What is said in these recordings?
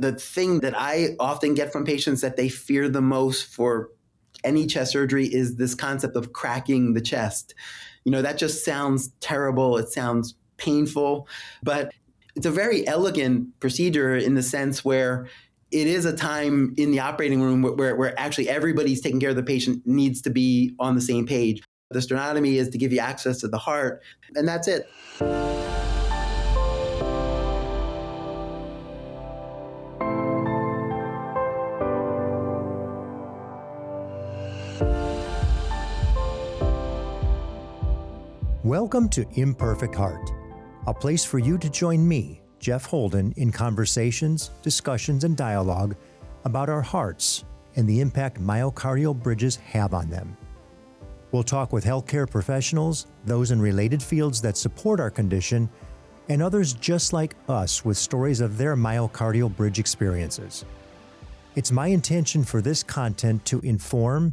The thing that I often get from patients that they fear the most for any chest surgery is this concept of cracking the chest. You know, that just sounds terrible. It sounds painful, but it's a very elegant procedure in the sense where it is a time in the operating room where, where, actually everybody's taking care of the patient needs to be on the same page. The sternotomy is to give you access to the heart, and that's it. Welcome to Imperfect Heart, a place for you to join me, Jeff Holden, in conversations, discussions, and dialogue about our hearts and the impact myocardial bridges have on them. We'll talk with healthcare professionals, those in related fields that support our condition, and others just like us with stories of their myocardial bridge experiences. It's my intention for this content to inform,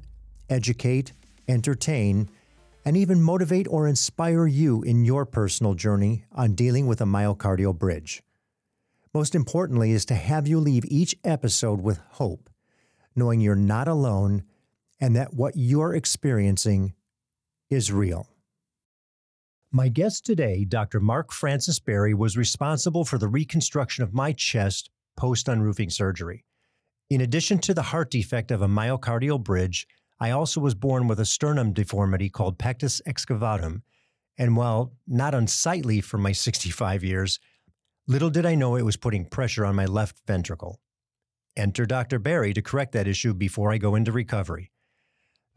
educate, entertain, and even motivate or inspire you in your personal journey on dealing with a myocardial bridge. Most importantly, is to have you leave each episode with hope, knowing you're not alone and that what you're experiencing is real. My guest today, Dr. Mark Francis Berry, was responsible for the reconstruction of my chest post unroofing surgery. In addition to the heart defect of a myocardial bridge, I also was born with a sternum deformity called pectus excavatum, and while not unsightly for my 65 years, little did I know it was putting pressure on my left ventricle. Enter Dr. Berry to correct that issue before I go into recovery.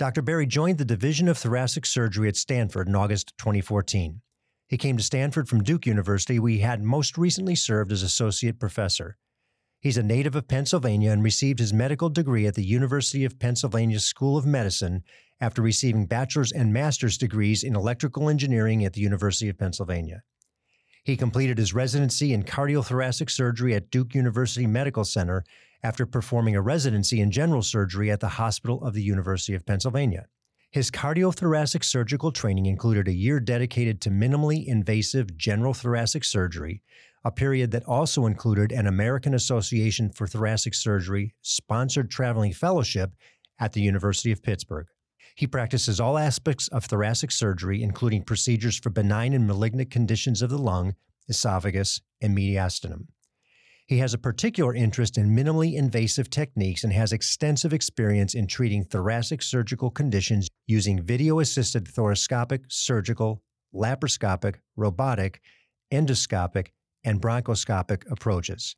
Dr. Berry joined the Division of Thoracic Surgery at Stanford in August 2014. He came to Stanford from Duke University, where he had most recently served as associate professor. He's a native of Pennsylvania and received his medical degree at the University of Pennsylvania School of Medicine after receiving bachelor's and master's degrees in electrical engineering at the University of Pennsylvania. He completed his residency in cardiothoracic surgery at Duke University Medical Center after performing a residency in general surgery at the Hospital of the University of Pennsylvania. His cardiothoracic surgical training included a year dedicated to minimally invasive general thoracic surgery, a period that also included an American Association for Thoracic Surgery sponsored traveling fellowship at the University of Pittsburgh. He practices all aspects of thoracic surgery, including procedures for benign and malignant conditions of the lung, esophagus, and mediastinum. He has a particular interest in minimally invasive techniques and has extensive experience in treating thoracic surgical conditions using video assisted thoracoscopic, surgical, laparoscopic, robotic, endoscopic, and bronchoscopic approaches.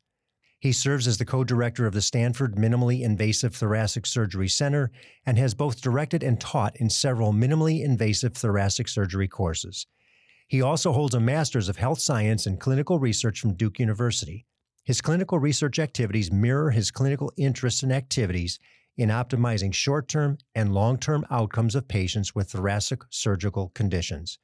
He serves as the co director of the Stanford Minimally Invasive Thoracic Surgery Center and has both directed and taught in several minimally invasive thoracic surgery courses. He also holds a Master's of Health Science and Clinical Research from Duke University. His clinical research activities mirror his clinical interests and activities in optimizing short term and long term outcomes of patients with thoracic surgical conditions.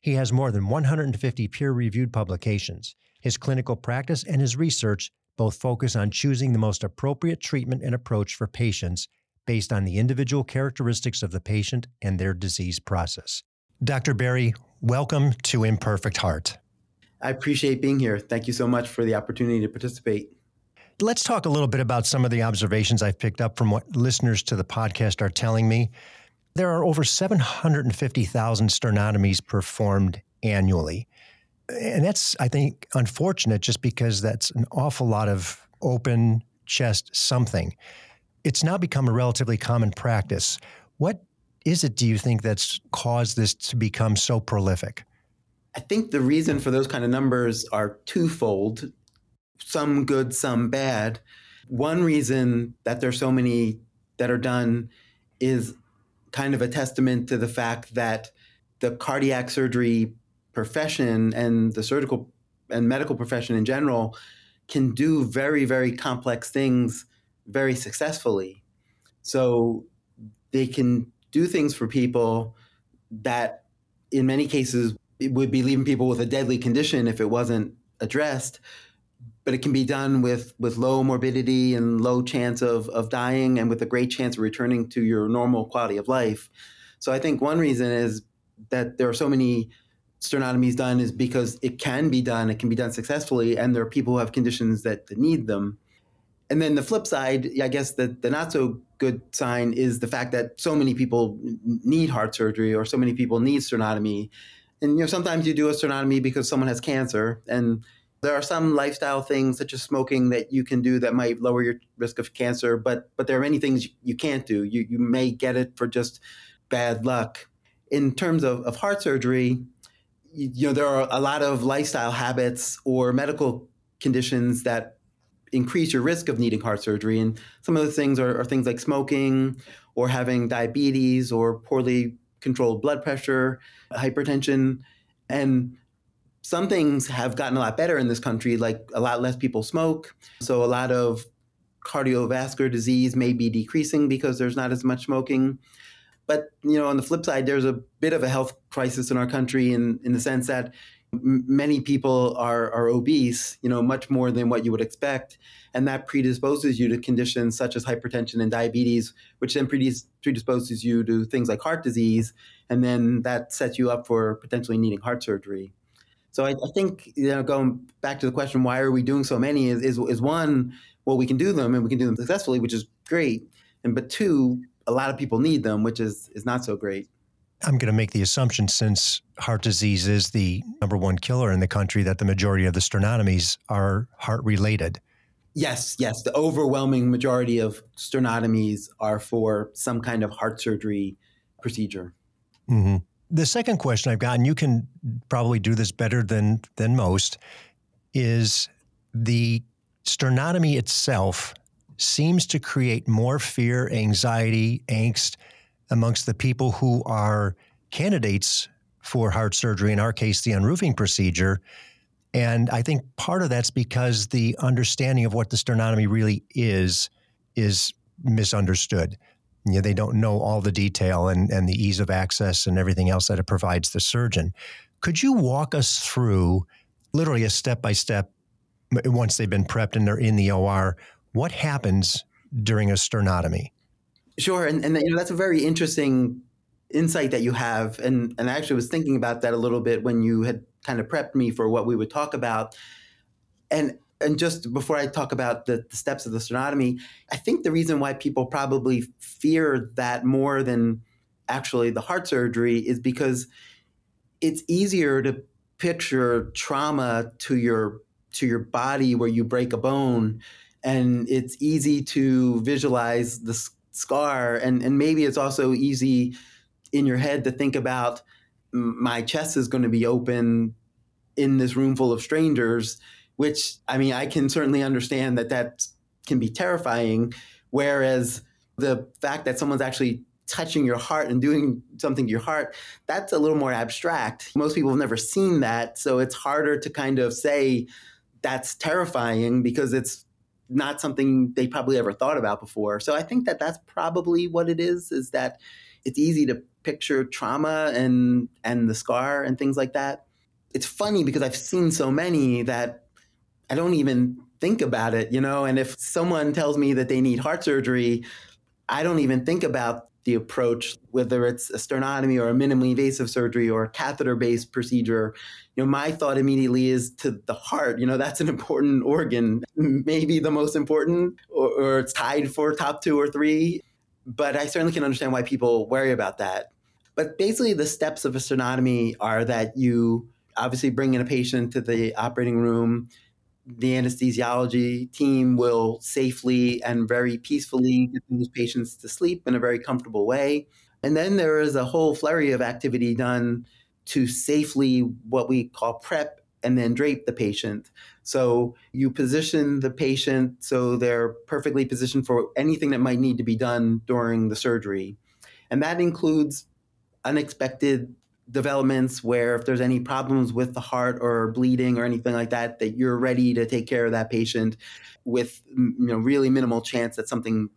He has more than 150 peer reviewed publications. His clinical practice and his research both focus on choosing the most appropriate treatment and approach for patients based on the individual characteristics of the patient and their disease process. Dr. Berry, welcome to Imperfect Heart. I appreciate being here. Thank you so much for the opportunity to participate. Let's talk a little bit about some of the observations I've picked up from what listeners to the podcast are telling me. There are over 750,000 sternotomies performed annually and that's I think unfortunate just because that's an awful lot of open chest something. It's now become a relatively common practice. What is it do you think that's caused this to become so prolific? I think the reason for those kind of numbers are twofold, some good, some bad. One reason that there's so many that are done is kind of a testament to the fact that the cardiac surgery profession and the surgical and medical profession in general can do very, very complex things very successfully. So they can do things for people that, in many cases, would be leaving people with a deadly condition if it wasn't addressed. But it can be done with, with low morbidity and low chance of, of dying and with a great chance of returning to your normal quality of life. So I think one reason is that there are so many sternotomies done is because it can be done, it can be done successfully, and there are people who have conditions that, that need them. And then the flip side, I guess the, the not so good sign is the fact that so many people need heart surgery or so many people need sternotomy. And you know, sometimes you do a sternotomy because someone has cancer. And there are some lifestyle things such as smoking that you can do that might lower your risk of cancer, but but there are many things you can't do. You you may get it for just bad luck. In terms of, of heart surgery, you, know, there are a lot of lifestyle habits or medical conditions that increase your risk of needing heart surgery. And some of those things are, are things like smoking or having diabetes or poorly controlled blood pressure, hypertension. And some things have gotten a lot better in this country, like a lot less people smoke. So a lot of cardiovascular disease may be decreasing because there's not as much smoking. But you know, on the flip side, there's a bit of a health crisis in our country in, in the sense that many people are, are obese, you know, much more than what you would expect. And that predisposes you to conditions such as hypertension and diabetes, which then predisposes you to things like heart disease. And then that sets you up for potentially needing heart surgery. So I, I think, you know, going back to the question, why are we doing so many is, is, is one, well, we can do them and we can do them successfully, which is great. And but two, a lot of people need them, which is, is not so great. I'm going to make the assumption since heart disease is the number one killer in the country that the majority of the sternotomies are heart related. Yes, yes. The overwhelming majority of sternotomies are for some kind of heart surgery procedure. Mm-hmm. The second question I've gotten, you can probably do this better than than most, is the sternotomy itself seems to create more fear, anxiety, angst amongst the people who are candidates for heart surgery, in our case, the unroofing procedure. And I think part of that's because the understanding of what the sternotomy really is is misunderstood. You know, they don't know all the detail and, and the ease of access and everything else that it provides the surgeon. Could you walk us through literally a step by step once they've been prepped and they're in the OR? What happens during a sternotomy? Sure, and, and you know that's a very interesting insight that you have, and and I actually was thinking about that a little bit when you had kind of prepped me for what we would talk about, and and just before I talk about the, the steps of the sternotomy, I think the reason why people probably fear that more than actually the heart surgery is because it's easier to picture trauma to your to your body where you break a bone and it's easy to visualize the scar and and maybe it's also easy in your head to think about my chest is going to be open in this room full of strangers which i mean i can certainly understand that that can be terrifying whereas the fact that someone's actually touching your heart and doing something to your heart that's a little more abstract. Most people have never seen that so it's harder to kind of say that's terrifying because it's not something they probably ever thought about before. So I think that that's probably what it is is that it's easy to picture trauma and and the scar and things like that. It's funny because I've seen so many that I don't even think about it, you know, and if someone tells me that they need heart surgery, I don't even think about the approach, whether it's a sternotomy or a minimally invasive surgery or a catheter based procedure, you know, my thought immediately is to the heart. You know, that's an important organ, maybe the most important, or, or it's tied for top two or three. But I certainly can understand why people worry about that. But basically, the steps of a sternotomy are that you obviously bring in a patient to the operating room the anesthesiology team will safely and very peacefully get those patients to sleep in a very comfortable way. And then there is a whole flurry of activity done to safely what we call prep and then drape the patient. So you position the patient so they're perfectly positioned for anything that might need to be done during the surgery. And that includes unexpected developments where if there's any problems with the heart or bleeding or anything like that that you're ready to take care of that patient with you know really minimal chance that something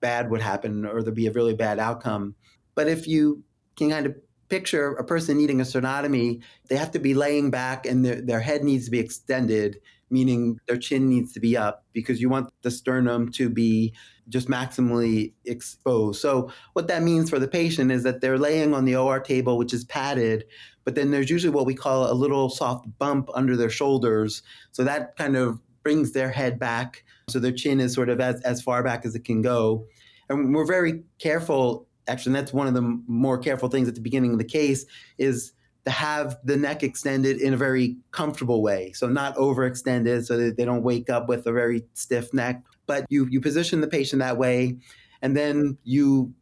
bad would happen or there'd be a really bad outcome. But if you can kind of picture a person needing a sternotomy they have to be laying back and their, their head needs to be extended meaning their chin needs to be up because you want the sternum to be just maximally exposed. So, what that means for the patient is that they're laying on the OR table, which is padded, but then there's usually what we call a little soft bump under their shoulders. So, that kind of brings their head back. So their chin is sort of as, as far back as it can go. And we're very careful, actually, that's one of the more careful things at the beginning of the case is to have the neck extended in a very comfortable way. So not overextended so that they don't wake up with a very stiff neck. But you you position the patient that way and then you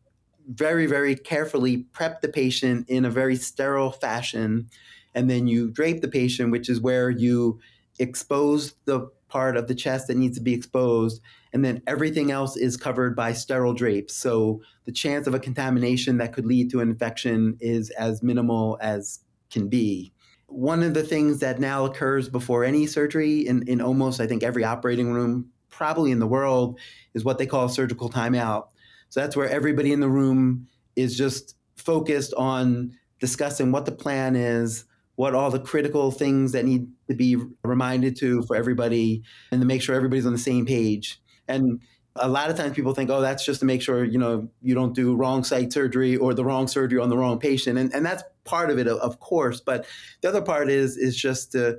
very, very carefully prep the patient in a very sterile fashion. And then you drape the patient, which is where you expose the part of the chest that needs to be exposed. And then everything else is covered by sterile drapes. So the chance of a contamination that could lead to an infection is as minimal as can be. One of the things that now occurs before any surgery in, in almost, I think, every operating room, probably in the world, is what they call surgical timeout. So that's where everybody in the room is just focused on discussing what the plan is, what all the critical things that need to be reminded to for everybody, and to make sure everybody's on the same page. And a lot of times people think, oh, that's just to make sure, you know, you don't do wrong site surgery or the wrong surgery on the wrong patient. And, and that's part of it, of course. But the other part is is just to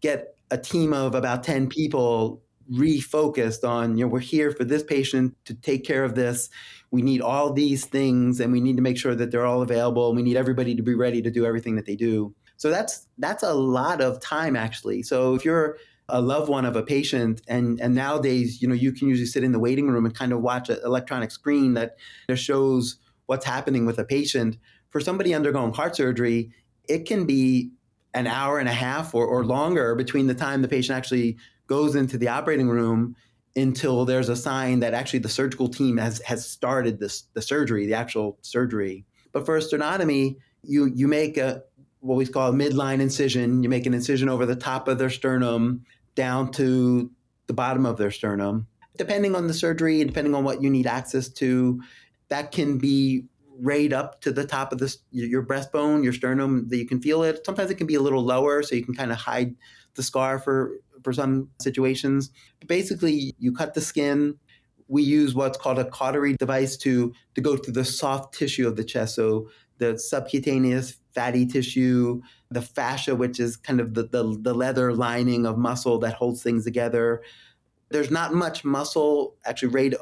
get a team of about 10 people refocused on you know we're here for this patient to take care of this we need all these things and we need to make sure that they're all available we need everybody to be ready to do everything that they do so that's that's a lot of time actually so if you're a loved one of a patient and and nowadays you know you can usually sit in the waiting room and kind of watch an electronic screen that shows what's happening with a patient for somebody undergoing heart surgery it can be an hour and a half or, or longer between the time the patient actually goes into the operating room until there's a sign that actually the surgical team has has started this the surgery, the actual surgery. But for a sternotomy, you you make a what we call a midline incision. You make an incision over the top of their sternum down to the bottom of their sternum. Depending on the surgery, depending on what you need access to, that can be right up to the top of this your breastbone, your sternum, that you can feel it. Sometimes it can be a little lower, so you can kind of hide the scar for for some situations. But basically, you cut the skin. We use what's called a cautery device to to go through the soft tissue of the chest. So the subcutaneous fatty tissue, the fascia, which is kind of the, the, the leather lining of muscle that holds things together. There's not much muscle actually right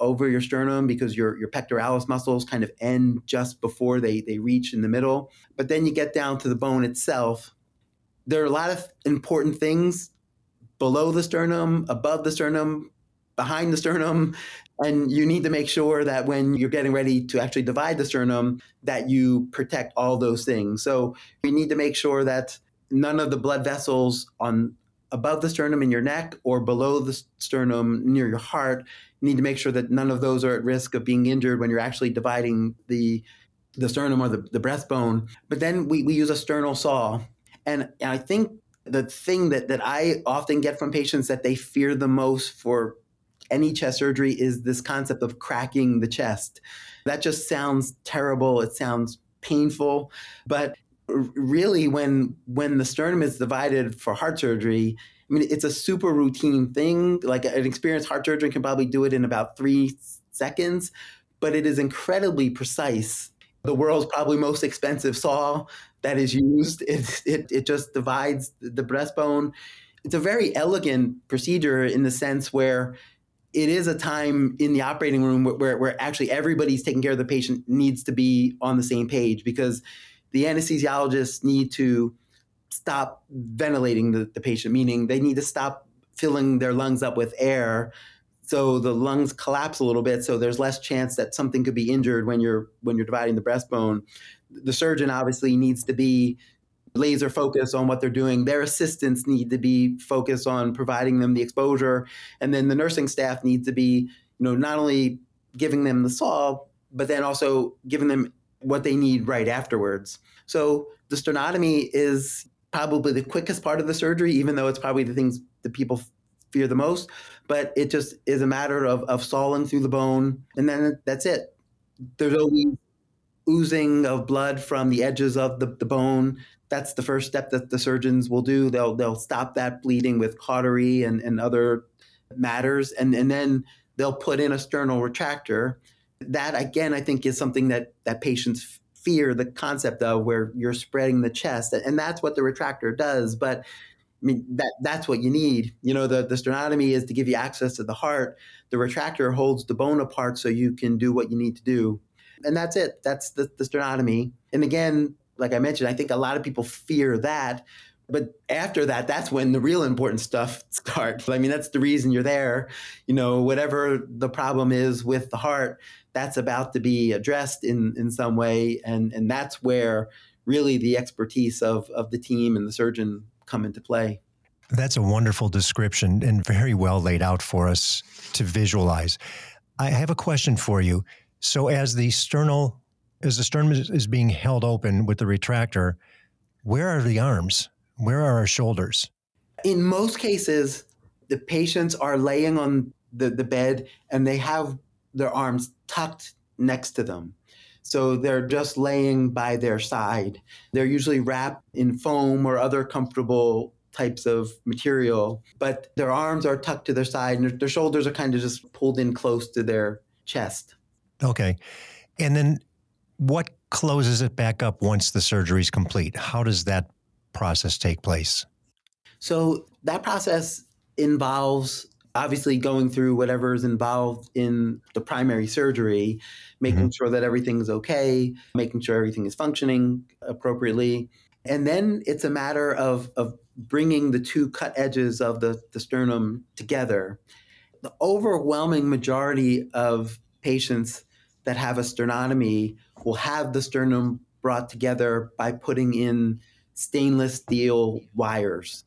over your sternum because your, your pectoralis muscles kind of end just before they, they reach in the middle. But then you get down to the bone itself. There are a lot of important things below the sternum, above the sternum, behind the sternum. And you need to make sure that when you're getting ready to actually divide the sternum, that you protect all those things. So you need to make sure that none of the blood vessels on above the sternum in your neck or below the sternum near your heart you need to make sure that none of those are at risk of being injured when you're actually dividing the the sternum or the, the breastbone. But then we, we use a sternal saw. And I think the thing that, that I often get from patients that they fear the most for any chest surgery is this concept of cracking the chest. That just sounds terrible. It sounds painful. But really, when when the sternum is divided for heart surgery, I mean, it's a super routine thing. Like an experienced heart surgeon can probably do it in about three seconds, but it is incredibly precise. The world's probably most expensive saw that is used. It, it, it just divides the breastbone. It's a very elegant procedure in the sense where it is a time in the operating room where, where actually everybody's taking care of the patient needs to be on the same page because the anesthesiologists need to stop ventilating the, the patient, meaning they need to stop filling their lungs up with air so the lungs collapse a little bit. So there's less chance that something could be injured when you're when you're dividing the breastbone. The surgeon obviously needs to be laser focus on what they're doing. Their assistants need to be focused on providing them the exposure, and then the nursing staff needs to be, you know, not only giving them the saw, but then also giving them what they need right afterwards. So the sternotomy is probably the quickest part of the surgery, even though it's probably the things that people fear the most. But it just is a matter of, of sawing through the bone, and then that's it. There's always oozing of blood from the edges of the, the bone. That's the first step that the surgeons will do. They'll they'll stop that bleeding with cautery and, and other matters, and and then they'll put in a sternal retractor. That again, I think, is something that that patients fear the concept of, where you're spreading the chest, and that's what the retractor does. But I mean, that that's what you need. You know, the, the sternotomy is to give you access to the heart. The retractor holds the bone apart so you can do what you need to do. And that's it. That's the, the sternotomy. And again, like I mentioned, I think a lot of people fear that. But after that, that's when the real important stuff starts. I mean, that's the reason you're there. You know, whatever the problem is with the heart, that's about to be addressed in, in some way. And, and that's where really the expertise of, of the team and the surgeon come into play. That's a wonderful description and very well laid out for us to visualize. I have a question for you. So, as the sternal, as the sternum is being held open with the retractor, where are the arms? Where are our shoulders? In most cases, the patients are laying on the, the bed and they have their arms tucked next to them. So they're just laying by their side. They're usually wrapped in foam or other comfortable types of material, but their arms are tucked to their side and their shoulders are kind of just pulled in close to their chest. Okay. And then what closes it back up once the surgery is complete? How does that process take place? So that process involves obviously going through whatever is involved in the primary surgery, making mm-hmm. sure that everything's okay, making sure everything is functioning appropriately. And then it's a matter of, of bringing the two cut edges of the, the sternum together. The overwhelming majority of patients that have a sternotomy will have the sternum brought together by putting in stainless steel wires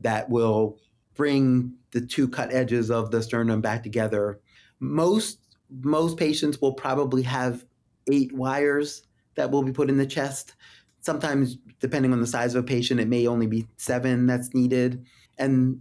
that will bring the two cut edges of the sternum back together. Most most patients will probably have eight wires that will be put in the chest. Sometimes, depending on the size of a patient, it may only be seven that's needed. And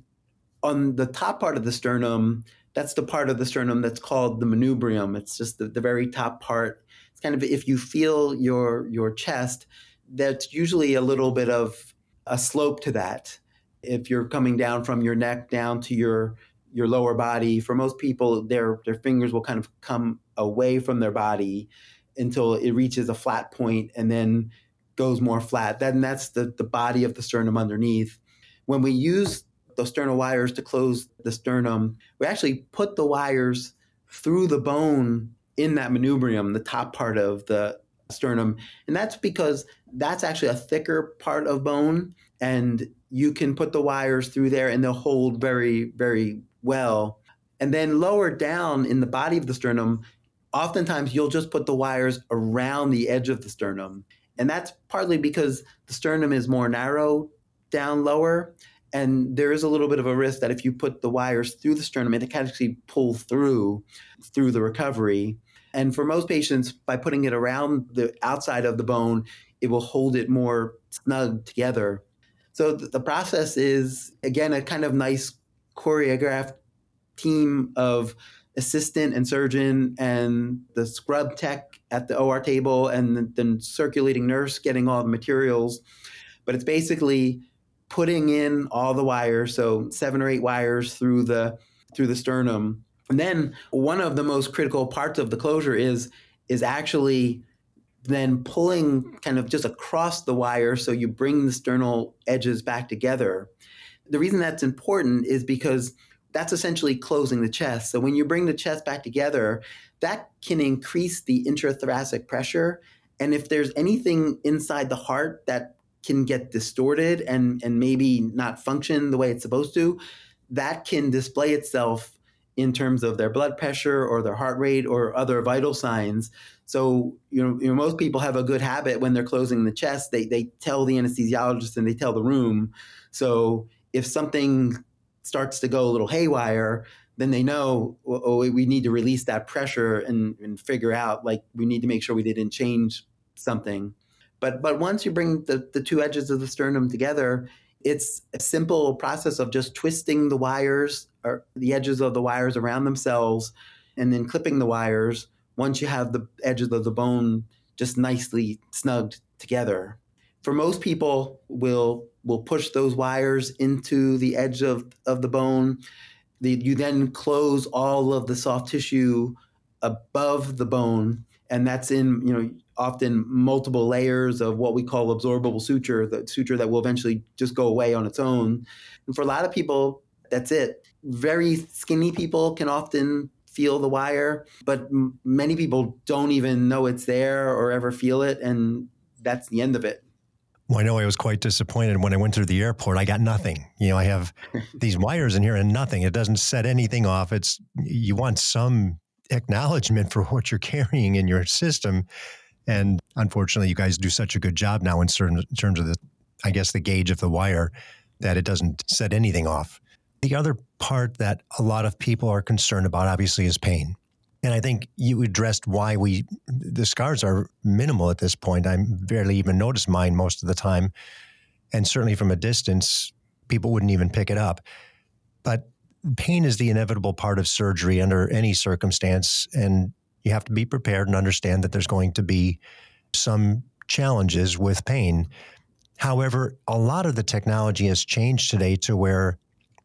on the top part of the sternum, that's the part of the sternum that's called the manubrium. It's just the, the very top part. It's kind of if you feel your your chest, that's usually a little bit of a slope to that if you're coming down from your neck down to your your lower body, for most people, their their fingers will kind of come away from their body until it reaches a flat point and then goes more flat. Then that's the, the body of the sternum underneath. When we use those sternal wires to close the sternum, we actually put the wires through the bone in that manubrium, the top part of the sternum. And that's because that's actually a thicker part of bone. And you can put the wires through there and they'll hold very, very well. And then lower down in the body of the sternum, oftentimes you'll just put the wires around the edge of the sternum. And that's partly because the sternum is more narrow down lower. And there is a little bit of a risk that if you put the wires through the sternum, it can actually pull through through the recovery. And for most patients, by putting it around the outside of the bone, it will hold it more snug together. So the process is again a kind of nice choreographed team of assistant and surgeon and the scrub tech at the OR table and then circulating nurse getting all the materials. But it's basically putting in all the wires, so seven or eight wires through the through the sternum. And then one of the most critical parts of the closure is is actually then pulling kind of just across the wire so you bring the sternal edges back together. The reason that's important is because that's essentially closing the chest. So when you bring the chest back together, that can increase the intrathoracic pressure. And if there's anything inside the heart that can get distorted and, and maybe not function the way it's supposed to, that can display itself in terms of their blood pressure or their heart rate or other vital signs. So, you know, you know, most people have a good habit when they're closing the chest, they, they tell the anesthesiologist and they tell the room. So if something starts to go a little haywire, then they know, oh, oh, we need to release that pressure and, and figure out, like, we need to make sure we didn't change something. But, but once you bring the, the two edges of the sternum together, it's a simple process of just twisting the wires or the edges of the wires around themselves and then clipping the wires once you have the edges of the bone just nicely snugged together. For most people, we'll, we'll push those wires into the edge of, of the bone. The, you then close all of the soft tissue above the bone and that's in you know often multiple layers of what we call absorbable suture, the suture that will eventually just go away on its own. And for a lot of people, that's it. Very skinny people can often feel the wire, but m- many people don't even know it's there or ever feel it, and that's the end of it. Well, I know I was quite disappointed when I went through the airport. I got nothing. You know, I have these wires in here and nothing. It doesn't set anything off. It's you want some acknowledgement for what you're carrying in your system. And unfortunately, you guys do such a good job now in, certain, in terms of the, I guess, the gauge of the wire that it doesn't set anything off. The other part that a lot of people are concerned about, obviously, is pain. And I think you addressed why we, the scars are minimal at this point. I barely even notice mine most of the time. And certainly from a distance, people wouldn't even pick it up. But pain is the inevitable part of surgery under any circumstance. And you have to be prepared and understand that there's going to be some challenges with pain. However, a lot of the technology has changed today to where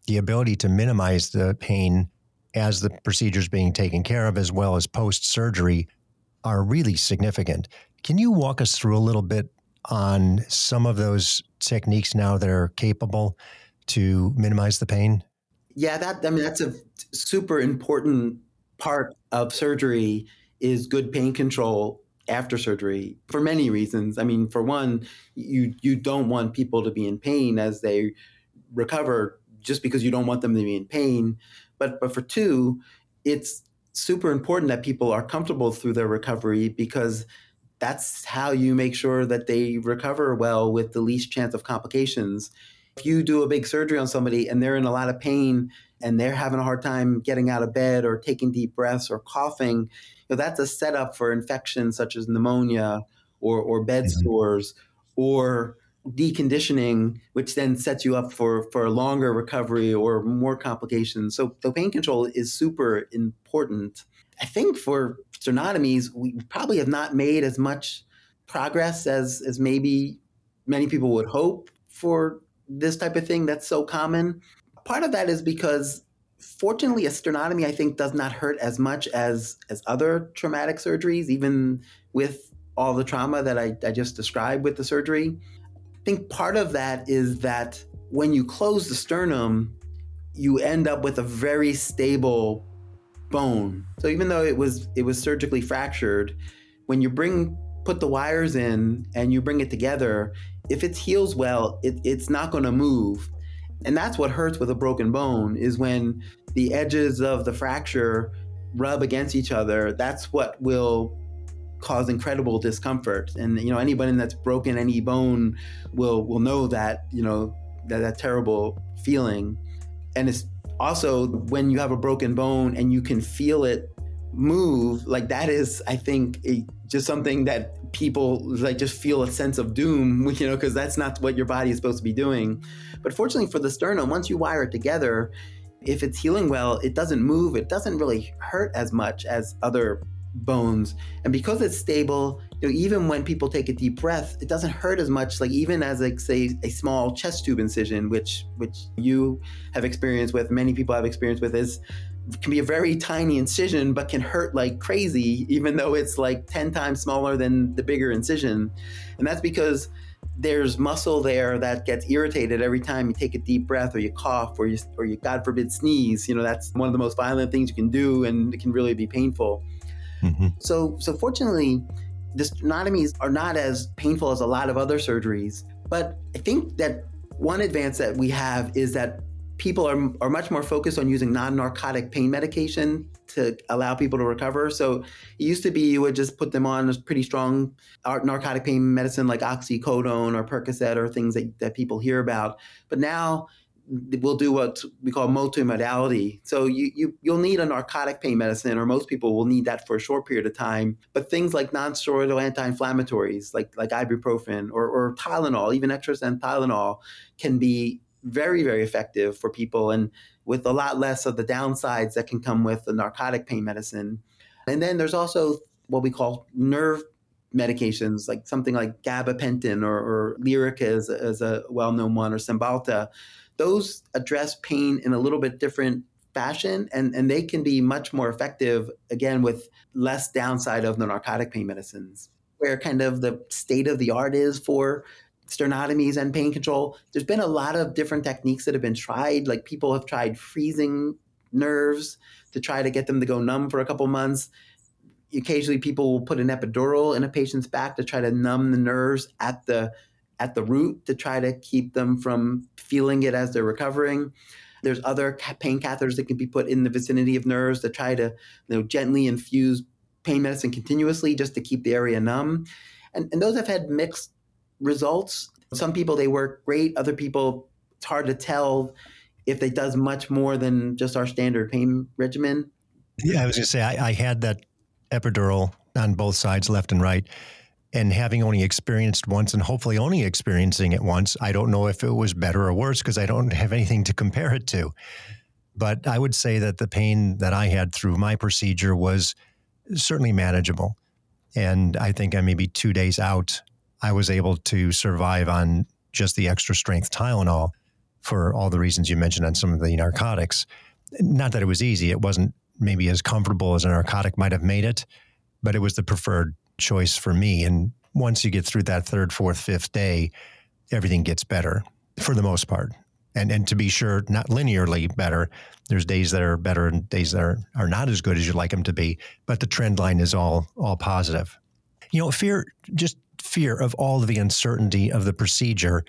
the ability to minimize the pain as the procedure is being taken care of, as well as post surgery, are really significant. Can you walk us through a little bit on some of those techniques now that are capable to minimize the pain? Yeah, that I mean that's a super important part of surgery is good pain control after surgery for many reasons. I mean, for one, you you don't want people to be in pain as they recover just because you don't want them to be in pain. But but for two, it's super important that people are comfortable through their recovery because that's how you make sure that they recover well with the least chance of complications. If you do a big surgery on somebody and they're in a lot of pain and they're having a hard time getting out of bed or taking deep breaths or coughing, you know, that's a setup for infections such as pneumonia or, or bed mm-hmm. sores or deconditioning, which then sets you up for, for a longer recovery or more complications. So the pain control is super important. I think for sternotomies, we probably have not made as much progress as, as maybe many people would hope for this type of thing that's so common. Part of that is because fortunately a sternotomy I think does not hurt as much as as other traumatic surgeries, even with all the trauma that I, I just described with the surgery. I think part of that is that when you close the sternum, you end up with a very stable bone. So even though it was it was surgically fractured, when you bring put the wires in and you bring it together, if it heals well, it, it's not going to move. And that's what hurts with a broken bone is when the edges of the fracture rub against each other. That's what will cause incredible discomfort. And you know, anybody that's broken any bone will will know that you know that that terrible feeling. And it's also when you have a broken bone and you can feel it move like that is i think a, just something that people like just feel a sense of doom you know because that's not what your body is supposed to be doing but fortunately for the sternum once you wire it together if it's healing well it doesn't move it doesn't really hurt as much as other bones. And because it's stable, you know, even when people take a deep breath, it doesn't hurt as much. Like even as like say a small chest tube incision, which which you have experience with, many people have experience with, is can be a very tiny incision, but can hurt like crazy, even though it's like ten times smaller than the bigger incision. And that's because there's muscle there that gets irritated every time you take a deep breath or you cough or you or you God forbid sneeze. You know that's one of the most violent things you can do, and it can really be painful. Mm-hmm. So, so fortunately, the sternotomies are not as painful as a lot of other surgeries. But I think that one advance that we have is that people are, are much more focused on using non-narcotic pain medication to allow people to recover. So it used to be you would just put them on a pretty strong narcotic pain medicine like oxycodone or Percocet or things that, that people hear about. But now we'll do what we call multimodality. So you, you you'll need a narcotic pain medicine, or most people will need that for a short period of time. But things like nonsteroidal anti-inflammatories, like like ibuprofen or, or Tylenol, even Extra Strength Tylenol, can be very very effective for people, and with a lot less of the downsides that can come with the narcotic pain medicine. And then there's also what we call nerve medications, like something like gabapentin or, or Lyrica is, is a well-known one, or Cymbalta those address pain in a little bit different fashion and, and they can be much more effective again with less downside of the narcotic pain medicines where kind of the state of the art is for sternotomies and pain control. There's been a lot of different techniques that have been tried. Like people have tried freezing nerves to try to get them to go numb for a couple months. Occasionally people will put an epidural in a patient's back to try to numb the nerves at the at the root to try to keep them from feeling it as they're recovering. There's other pain catheters that can be put in the vicinity of nerves to try to you know, gently infuse pain medicine continuously just to keep the area numb. And, and those have had mixed results. Some people, they work great. Other people, it's hard to tell if it does much more than just our standard pain regimen. Yeah, I was to say, I, I had that epidural on both sides, left and right and having only experienced once and hopefully only experiencing it once, I don't know if it was better or worse because I don't have anything to compare it to. But I would say that the pain that I had through my procedure was certainly manageable. And I think I maybe two days out, I was able to survive on just the extra strength Tylenol for all the reasons you mentioned on some of the narcotics. Not that it was easy, it wasn't maybe as comfortable as a narcotic might have made it, but it was the preferred choice for me. And once you get through that third, fourth, fifth day, everything gets better for the most part. And and to be sure, not linearly better. There's days that are better and days that are, are not as good as you'd like them to be. But the trend line is all all positive. You know, fear just fear of all of the uncertainty of the procedure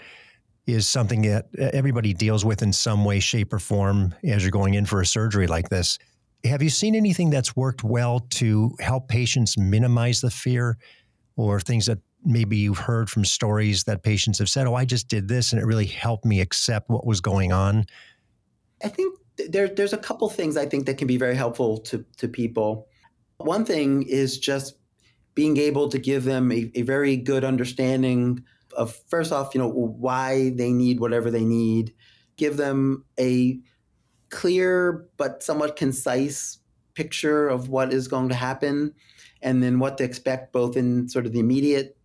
is something that everybody deals with in some way, shape, or form as you're going in for a surgery like this. Have you seen anything that's worked well to help patients minimize the fear or things that maybe you've heard from stories that patients have said, oh, I just did this and it really helped me accept what was going on? I think there, there's a couple things I think that can be very helpful to, to people. One thing is just being able to give them a, a very good understanding of, first off, you know, why they need whatever they need, give them a clear but somewhat concise picture of what is going to happen and then what to expect both in sort of the immediate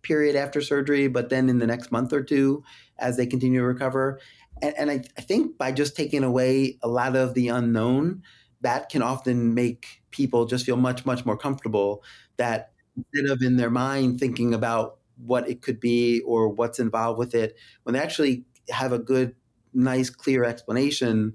period after surgery, but then in the next month or two as they continue to recover. And, and I, I, think by just taking away a lot of the unknown, that can often make people just feel much, much more comfortable that instead of in their mind thinking about what it could be or what's involved with it, when they actually have a good, nice, clear explanation,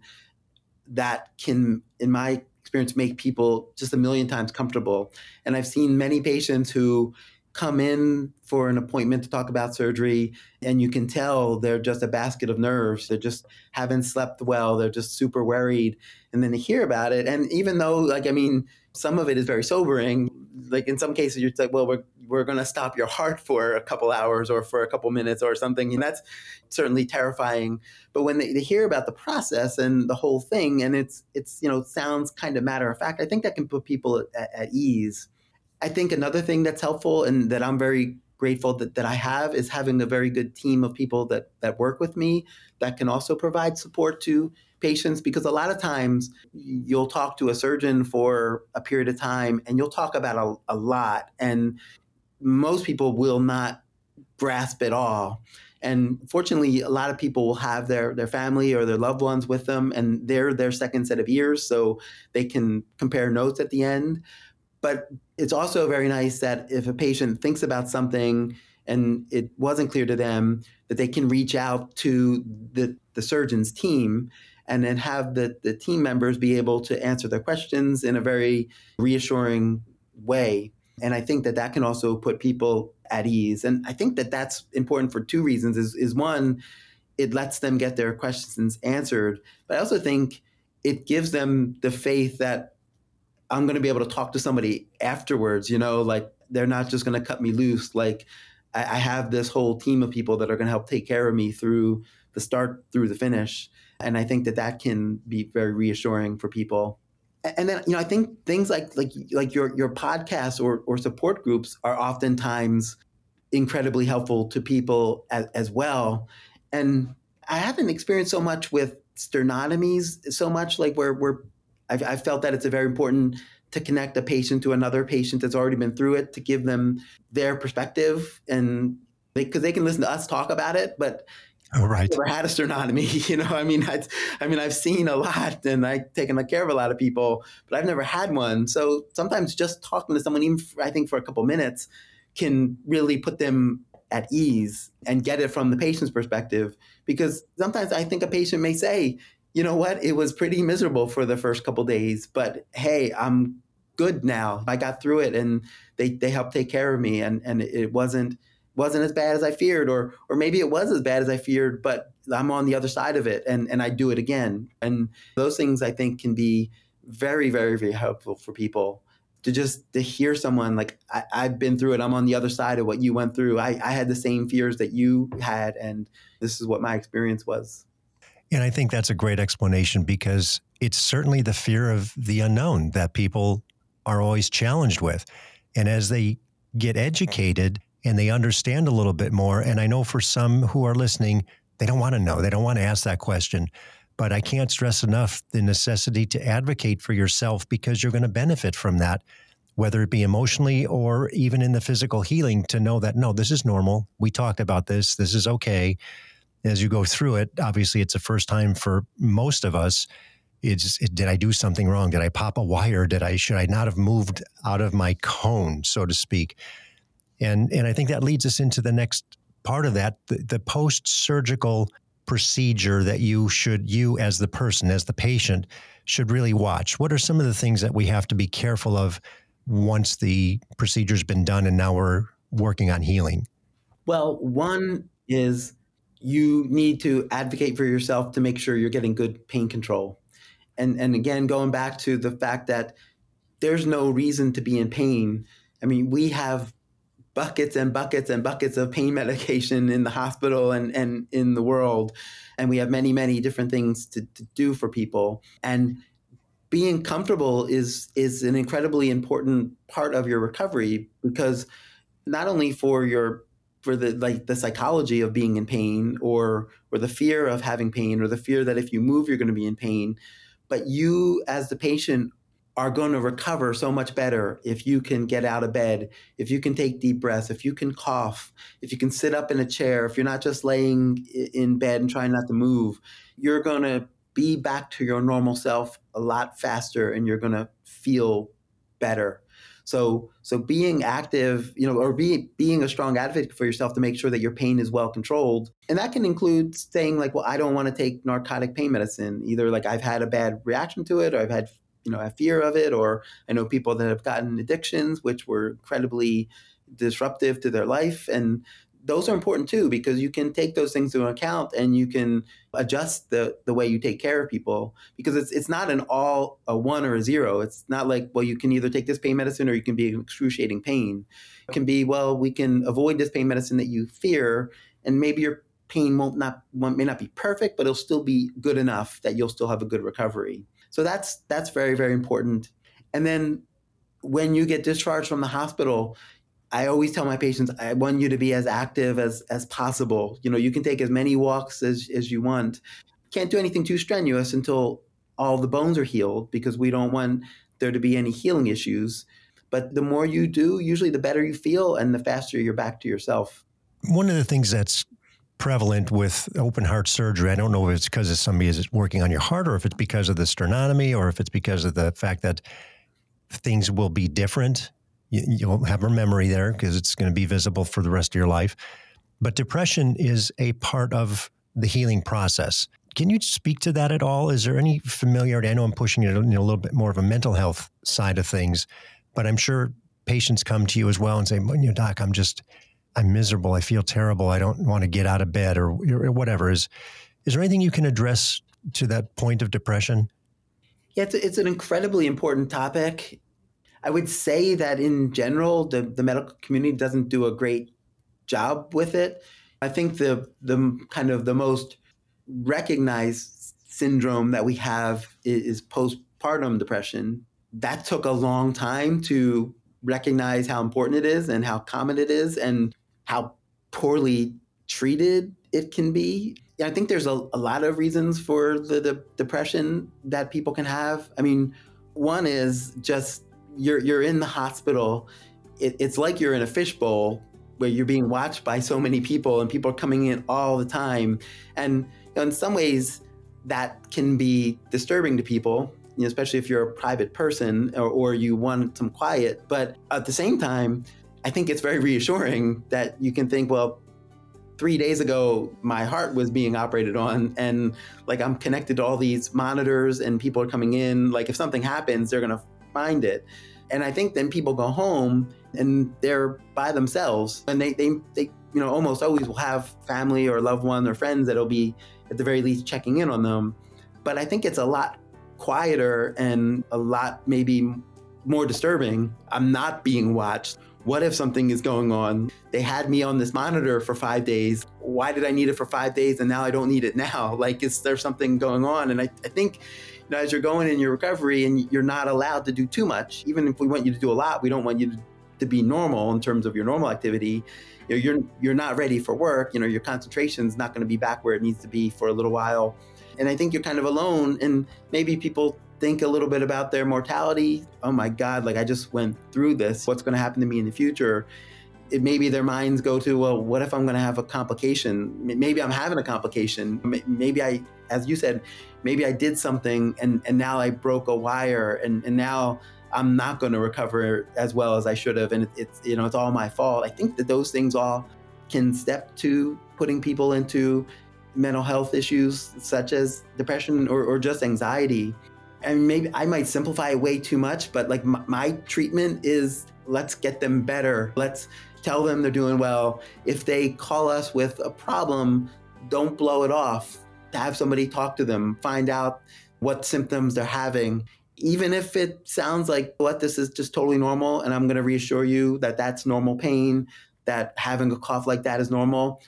that can, in my experience, make people just a million times comfortable. And I've seen many patients who come in for an appointment to talk about surgery and you can tell they're just a basket of nerves they just haven't slept well they're just super worried and then they hear about it and even though like i mean some of it is very sobering like in some cases you're like well we're we're going to stop your heart for a couple hours or for a couple minutes or something. And that's certainly terrifying. But when they, they hear about the process and the whole thing, and it's, it's, you know, sounds kind of matter of fact, I think that can put people at, at ease. I think another thing that's helpful and that I'm very grateful that, that I have is having a very good team of people that, that work with me that can also provide support to patients because a lot of times you'll talk to a surgeon for a period of time and you'll talk about a, a lot and most people will not grasp it all. And fortunately, a lot of people will have their, their family or their loved ones with them, and they're their second set of ears, so they can compare notes at the end. But it's also very nice that if a patient thinks about something and it wasn't clear to them, that they can reach out to the, the surgeon's team and then have the, the team members be able to answer their questions in a very reassuring way. And I think that that can also put people at ease. And I think that that's important for two reasons is, is one, it lets them get their questions answered. But I also think it gives them the faith that I'm going to be able to talk to somebody afterwards, you know, like they're not just going to cut me loose. Like I, I have this whole team of people that are going to help take care of me through the start through the finish. And I think that that can be very reassuring for people and then you know i think things like like like your your podcasts or or support groups are oftentimes incredibly helpful to people as, as well and i haven't experienced so much with sternotomies so much like where where I've, I've felt that it's a very important to connect a patient to another patient that's already been through it to give them their perspective and because they, they, can listen to us talk about it but Oh, right. I've never had a sternotomy. You know, I mean, I, I mean, I've seen a lot and I've taken care of a lot of people, but I've never had one. So sometimes just talking to someone, even for, I think for a couple minutes, can really put them at ease and get it from the patient's perspective. Because sometimes I think a patient may say, you know what, it was pretty miserable for the first couple days, but hey, I'm good now. I got through it and they, they helped take care of me and, and it wasn't wasn't as bad as I feared, or or maybe it was as bad as I feared, but I'm on the other side of it and, and I do it again. And those things I think can be very, very, very helpful for people to just to hear someone like I, have been through it i'm on the other side of what you went through I, I had the same fears that you had and this is what my experience was and i think that's a great explanation because it's certainly the fear of the unknown that people are always challenged with and as they get educated and they understand a little bit more and i know for some who are listening they don't want to know they don't want to ask that question but I can't stress enough the necessity to advocate for yourself because you're going to benefit from that, whether it be emotionally or even in the physical healing, to know that, no, this is normal. We talked about this. This is okay. As you go through it, obviously, it's the first time for most of us. It's, it, did I do something wrong? Did I pop a wire? Did I should I not have moved out of my cone, so to speak? And and I think that leads us into the next part of that, the, the post surgical procedure that you should, you as the person, as the patient, should really watch? What are some of the things that we have to be careful of once the procedure's been done and now we're working on healing? Well, one is you need to advocate for yourself to make sure you're getting good pain control. And and again, going back to the fact that there's no reason to be in pain. I mean, we have buckets and buckets and buckets of pain medication in the hospital and, and in the world. And we have many, many different things to, to do for people. And being comfortable is is an incredibly important part of your recovery because not only for your for the like the psychology of being in pain or or the fear of having pain or the fear that if you move you're going to be in pain but you as the patient are going to recover so much better if you can get out of bed, if you can take deep breaths, if you can cough, if you can sit up in a chair, if you're not just laying in bed and trying not to move, you're going to be back to your normal self a lot faster and you're going to feel better. So, so being active, you know, or being being a strong advocate for yourself to make sure that your pain is well controlled, and that can include saying like, well, I don't want to take narcotic pain medicine. Either like I've had a bad reaction to it, or I've had you know have fear of it or i know people that have gotten addictions which were incredibly disruptive to their life and those are important too because you can take those things into account and you can adjust the the way you take care of people because it's it's not an all a one or a zero. It's not like well you can either take this pain medicine or you can be in excruciating pain. It can be well we can avoid this pain medicine that you fear and maybe your pain won't not may not be perfect but it'll still be good enough that you'll still have a good recovery. So that's that's very very important. And then when you get discharged from the hospital, I always tell my patients I want you to be as active as as possible. You know, you can take as many walks as as you want. Can't do anything too strenuous until all the bones are healed because we don't want there to be any healing issues. But the more you do, usually the better you feel and the faster you're back to yourself. One of the things that's prevalent with open heart surgery. I don't know if it's because somebody is working on your heart or if it's because of the sternotomy or if it's because of the fact that things will be different. You, will have a memory there because it's going to be visible for the rest of your life. But depression is a part of the healing process. Can you speak to that at all? Is there any familiarity? I know I'm pushing it in a little bit more of a mental health side of things, but I'm sure patients come to you as well and say, you know, doc, I'm just I'm miserable. I feel terrible. I don't want to get out of bed or, or whatever. Is is there anything you can address to that point of depression? Yeah, it's, it's an incredibly important topic. I would say that in general, the, the medical community doesn't do a great job with it. I think the the kind of the most recognized syndrome that we have is, is postpartum depression. That took a long time to recognize how important it is and how common it is. And how poorly treated it can be. I think there's a, a lot of reasons for the, the, depression that people can have. I mean, one is just you're you're in the hospital. It, it's like you're in a fishbowl where you're being watched by so many people and people are coming in all the time. And you know, in some ways, that can be disturbing to people, you know, especially if you're a private person or, or you want some quiet. But at the same time, I think it's very reassuring that you can think, well, three days ago, my heart was being operated on, and like I'm connected to all these monitors, and people are coming in. Like, if something happens, they're going to find it. And I think then people go home and they're by themselves, and they, they, they, you know, almost always will have family or loved one or friends that'll be at the very least checking in on them. But I think it's a lot quieter and a lot maybe more disturbing. I'm not being watched. What if something is going on? They had me on this monitor for five days. Why did I need it for five days and now I don't need it now? Like, is there something going on? And I, I think, as you're going in your recovery and you're not allowed to do too much, even if we want you to do a lot, we don't want you to, to be normal in terms of your normal activity. You know, you're you're not ready for work. You know, your concentration's not going to be back where it needs to be for a little while. And I think you're kind of alone. And maybe people think a little bit about their mortality. Oh my God, like I just went through this. What's going to happen to me in the future? It, maybe their minds go to, well, what if I'm going to have a complication? Maybe I'm having a complication. Maybe I, as you said, maybe I did something and, and now I broke a wire and, and now I'm not going to recover as well as I should have. And it, it's, you know, it's all my fault. I think that those things all can step to putting people into mental health issues such as depression or, or just anxiety and maybe I might simplify it way too much, but like my, my, treatment is let's get them better. Let's tell them they're doing well. If they call us with a problem, don't blow it off. Have somebody talk to them, find out what symptoms they're having. Even if it sounds like what this is just totally normal, and I'm going to reassure you that that's normal pain, that having a cough like that is normal.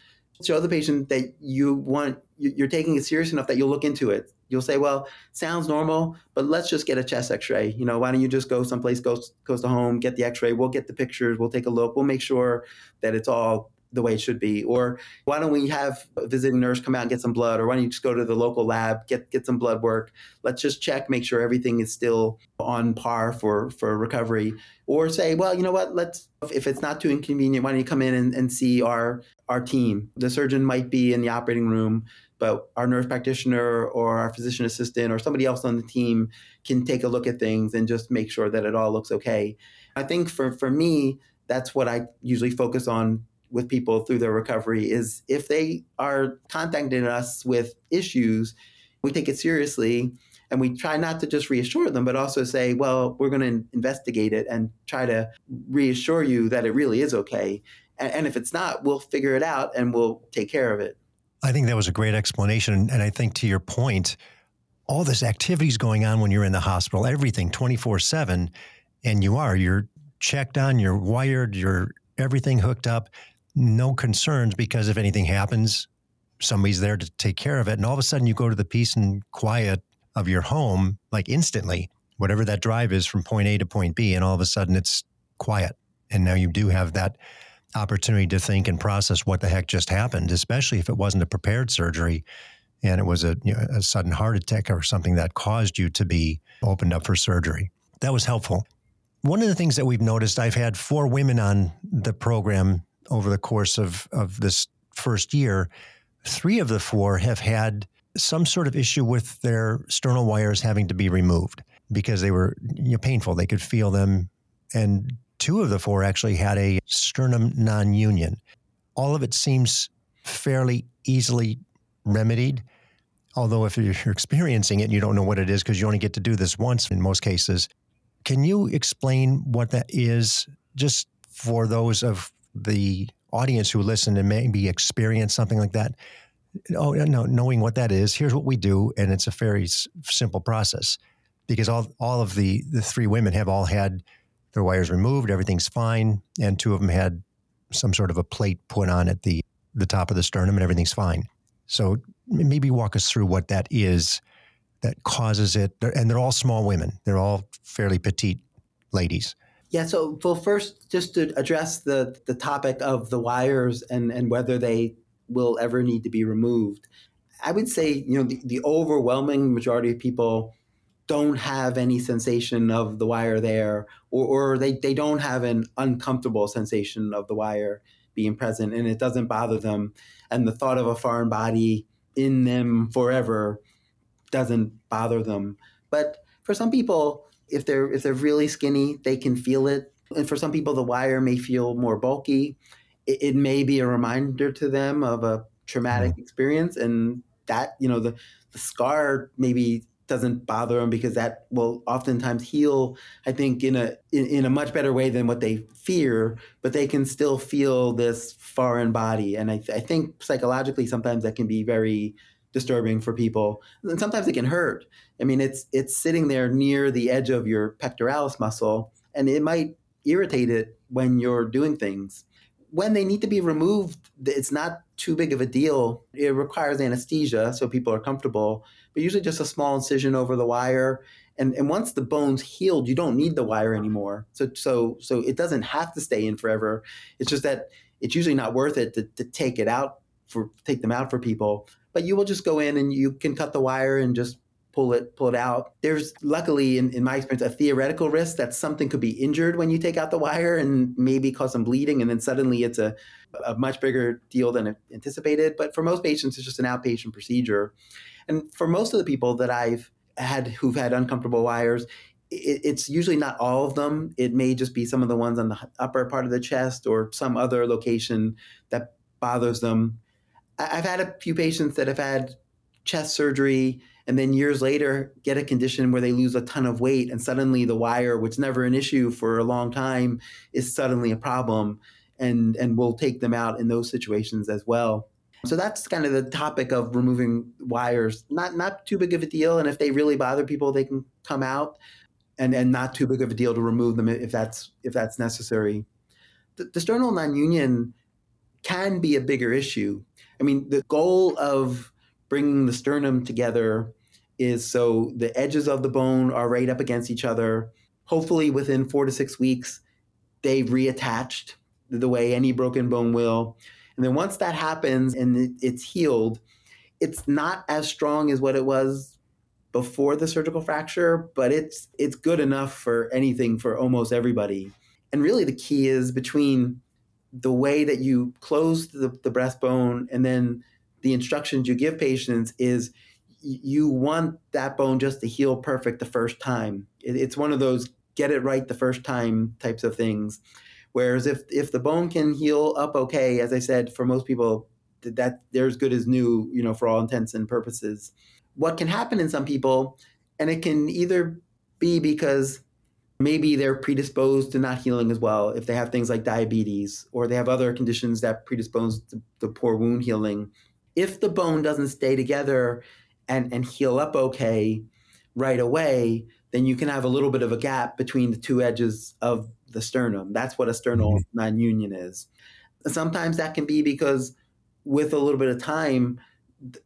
Show the patient that you want, you're taking it serious enough that you'll look into it You'll say, well, sounds normal, but let's just get a chest x-ray. You know, why don't you just go someplace goes goes to home, get the x-ray, we'll get the pictures, we'll take a look, we'll make sure that it's all the way it should be. Or why don't we have a visiting nurse come out and get some blood? Or why don't you just go to the local lab, get get some blood work? Let's just check, make sure everything is still on par for for recovery. Or say, well, you know what? Let's if it's not too inconvenient, why don't you come in and, and see our our team? The surgeon might be in the operating room but our nurse practitioner or our physician assistant or somebody else on the team can take a look at things and just make sure that it all looks okay. I think for, for me, that's what I usually focus on with people through their recovery is if they are contacting us with issues, we take it seriously and we try not to just reassure them, but also say, well, we're going to investigate it and try to reassure you that it really is okay. And, and if it's not, we'll figure it out and we'll take care of it. I think that was a great explanation. And I think to your point, all this activity is going on when you're in the hospital, everything 24 7, and you are, you're checked on, you're wired, you're everything hooked up, no concerns because if anything happens, somebody's there to take care of it. And all of a sudden you go to the peace and quiet of your home, like instantly, whatever that drive is from point A to point B, and all of a sudden it's quiet. And now you do have that opportunity to think and process what the heck just happened, especially if it wasn't a prepared surgery and it was a, you know, a sudden heart attack or something that caused you to be opened up for surgery. That was helpful. One of the things that we've noticed, I've had four women on the program over the course of, of this first year. Three of the four have had some sort of issue with their sternal wires having to be removed because they were you know, painful. They could feel them. And Two of the four actually had a sternum non union. All of it seems fairly easily remedied. Although, if you're experiencing it and you don't know what it is because you only get to do this once in most cases, can you explain what that is just for those of the audience who listen and maybe experience something like that? Oh, no, knowing what that is, here's what we do. And it's a very simple process because all, all of the, the three women have all had their wires removed, everything's fine, and two of them had some sort of a plate put on at the the top of the sternum, and everything's fine. So maybe walk us through what that is that causes it. And they're all small women. They're all fairly petite ladies. Yeah. So, well, first, just to address the the topic of the wires and and whether they will ever need to be removed, I would say you know the, the overwhelming majority of people don't have any sensation of the wire there, or, or they, they don't have an uncomfortable sensation of the wire. being present and it doesn't bother them. And the thought of a foreign body in them forever doesn't bother them. But for some people, if they're if they're really skinny, they can feel it. And for some people, the wire may feel more bulky. It, it may be a reminder to them of a traumatic mm-hmm. experience, and that you know the the scar maybe doesn't bother them because that will oftentimes heal i think in a in, in, a much better way than what they fear but they can still feel this foreign body and I, th- I think psychologically sometimes that can be very disturbing for people and sometimes it can hurt i mean it's it's sitting there near the edge of your pectoralis muscle and it might irritate it when you're doing things when they need to be removed it's not too big of a deal it requires anesthesia so people are comfortable but usually just a small incision over the wire. And, and once the bone's healed, you don't need the wire anymore. So so so it doesn't have to stay in forever. It's just that it's usually not worth it to, to take it out for take them out for people. But you will just go in and you can cut the wire and just pull it pull it out. There's luckily in, in my experience a theoretical risk that something could be injured when you take out the wire and maybe cause some bleeding and then suddenly it's a, a much bigger deal than anticipated. But for most patients it's just an outpatient procedure. And for most of the people that I've had who've had uncomfortable wires, it, it's usually not all of them. It may just be some of the ones on the upper part of the chest or some other location that bothers them. I've had a few patients that have had chest surgery and then years later get a condition where they lose a ton of weight and suddenly the wire which never an issue for a long time is suddenly a problem and and we'll take them out in those situations as well so that's kind of the topic of removing wires. Not not too big of a deal, and if they really bother people, they can come out, and and not too big of a deal to remove them if that's if that's necessary. The, the sternal non-union can be a bigger issue. I mean, the goal of bringing the sternum together is so the edges of the bone are right up against each other. Hopefully, within four to six weeks, they've reattached the way any broken bone will. And then once that happens and it's healed, it's not as strong as what it was before the surgical fracture, but it's it's good enough for anything for almost everybody. And really the key is between the way that you close the, the breastbone and then the instructions you give patients is you want that bone just to heal perfect the first time. It, it's one of those get it right the first time types of things. Whereas if if the bone can heal up okay, as I said, for most people, that they're as good as new, you know, for all intents and purposes. What can happen in some people, and it can either be because maybe they're predisposed to not healing as well if they have things like diabetes or they have other conditions that predispose to, to poor wound healing. If the bone doesn't stay together and, and heal up okay right away, then you can have a little bit of a gap between the two edges of the sternum. That's what a sternal mm-hmm. non-union is. Sometimes that can be because with a little bit of time,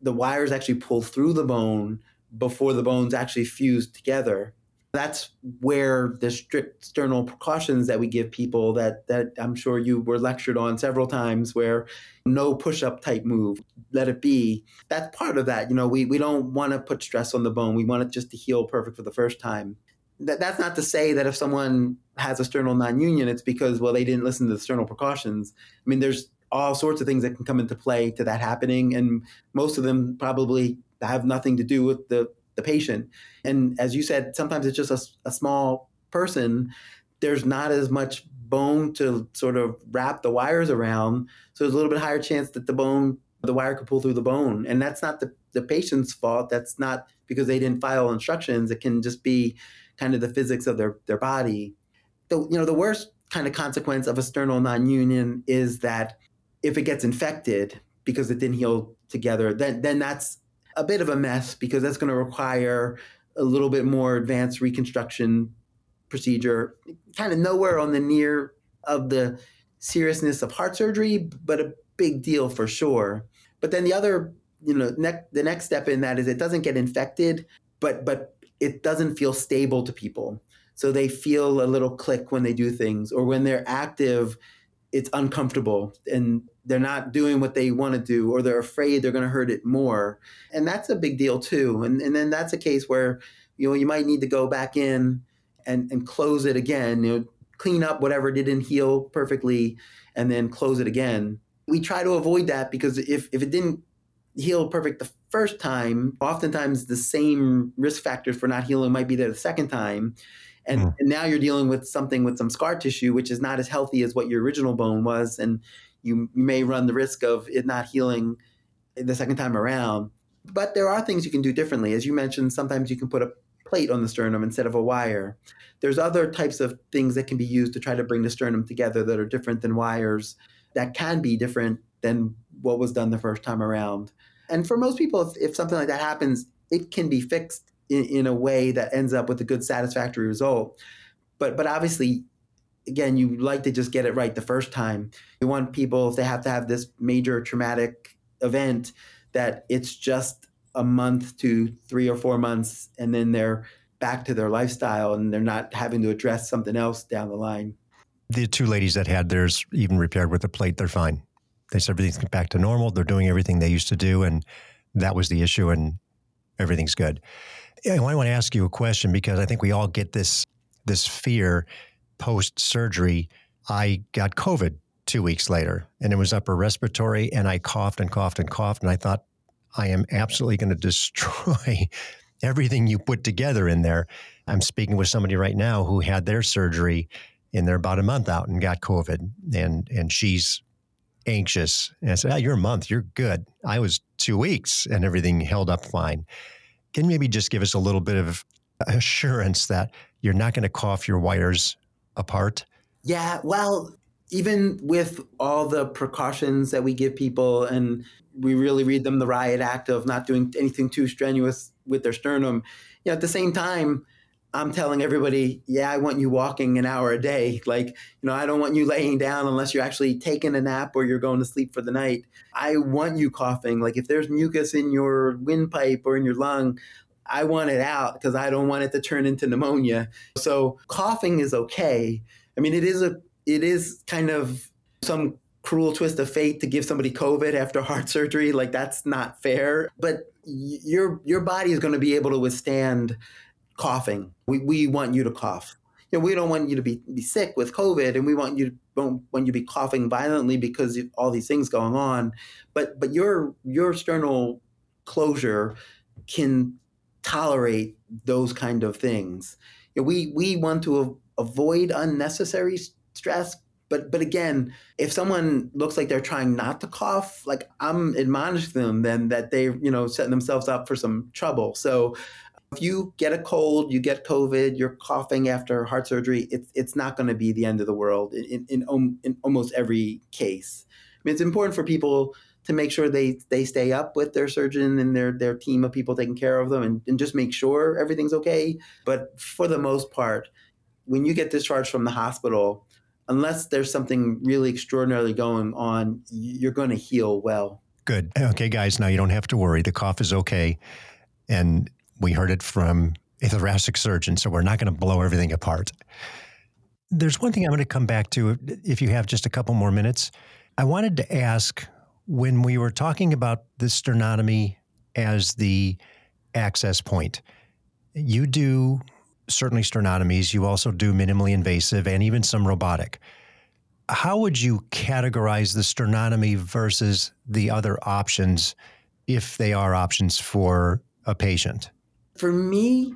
the wires actually pull through the bone before the bones actually fuse together. That's where the strict sternal precautions that we give people that that I'm sure you were lectured on several times where no push-up type move, let it be. That's part of that. You know, we, we don't want to put stress on the bone. We want it just to heal perfect for the first time that, that's not to say that if someone has a sternal non-union, it's because well they didn't listen to the sternal precautions. I mean, there's all sorts of things that can come into play to that happening, and most of them probably have nothing to do with the the patient. And as you said, sometimes it's just a, a small person. There's not as much bone to sort of wrap the wires around, so there's a little bit higher chance that the bone the wire could pull through the bone, and that's not the the patient's fault. That's not because they didn't follow instructions. It can just be kind of the physics of their, their body. The, you know, the worst kind of consequence of a sternal non-union is that if it gets infected because it didn't heal together, then, then that's a bit of a mess because that's going to require a little bit more advanced reconstruction procedure, kind of nowhere on the near of the seriousness of heart surgery, but a big deal for sure. But then the other, you know, ne- the next step in that is it doesn't get infected, but but it doesn't feel stable to people. So they feel a little click when they do things, or when they're active, it's uncomfortable and they're not doing what they want to do, or they're afraid they're going to hurt it more. And that's a big deal too. And, and then that's a case where you know you might need to go back in and, and close it again, you know, clean up whatever didn't heal perfectly and then close it again. We try to avoid that because if, if it didn't heal perfect the first time, oftentimes the same risk factors for not healing might be there the second time. And, mm. and now you're dealing with something with some scar tissue, which is not as healthy as what your original bone was. And you, you may run the risk of it not healing the second time around. But there are things you can do differently. As you mentioned, sometimes you can put a plate on the sternum instead of a wire. There's other types of things that can be used to try to bring the sternum together that are different than wires, that can be different than what was done the first time around. And for most people, if, if something like that happens, it can be fixed in, in a way that ends up with a good, satisfactory result. But but obviously, again, you like to just get it right the first time. You want people if they have to have this major traumatic event that it's just a month to three or four months, and then they're back to their lifestyle and they're not having to address something else down the line. The two ladies that had theirs even repaired with a plate, they're fine. They said everything's back to normal. They're doing everything they used to do, and that was the issue, and everything's good. I want to ask you a question because I think we all get this this fear post surgery. I got COVID two weeks later, and it was upper respiratory, and I coughed and coughed and coughed, and I thought I am absolutely going to destroy everything you put together in there. I'm speaking with somebody right now who had their surgery and they're about a month out and got COVID, and and she's anxious. And I said, oh, you're a month, you're good. I was two weeks and everything held up fine. Can maybe just give us a little bit of assurance that you're not going to cough your wires apart? Yeah, well, even with all the precautions that we give people and we really read them the riot act of not doing anything too strenuous with their sternum, you know, at the same time, I'm telling everybody, yeah, I want you walking an hour a day. Like, you know, I don't want you laying down unless you're actually taking a nap or you're going to sleep for the night. I want you coughing. Like, if there's mucus in your windpipe or in your lung, I want it out because I don't want it to turn into pneumonia. So coughing is okay. I mean, it is a, it is kind of some cruel twist of fate to give somebody COVID after heart surgery. Like that's not fair. But your your body is going to be able to withstand coughing. We, we want you to cough. You know, we don't want you to be, be sick with COVID, and we want you don't want you to be coughing violently because of all these things going on. But but your your sternal closure can tolerate those kind of things. You know, we we want to avoid unnecessary stress, but but again, if someone looks like they're trying not to cough, like I'm admonishing them then that they you know setting themselves up for some trouble. So if you get a cold, you get COVID, you're coughing after heart surgery, it's, it's not going to be the end of the world in, in, in almost every case. I mean, it's important for people to make sure they, they stay up with their surgeon and their, their team of people taking care of them and, and just make sure everything's okay. But for the most part, when you get discharged from the hospital, unless there's something really extraordinarily going on, you're going to heal well. Good. Okay, guys, now you don't have to worry. The cough is okay. And we heard it from a thoracic surgeon, so we're not going to blow everything apart. There's one thing I'm going to come back to if you have just a couple more minutes. I wanted to ask when we were talking about the sternotomy as the access point, you do certainly sternotomies, you also do minimally invasive and even some robotic. How would you categorize the sternotomy versus the other options if they are options for a patient? For me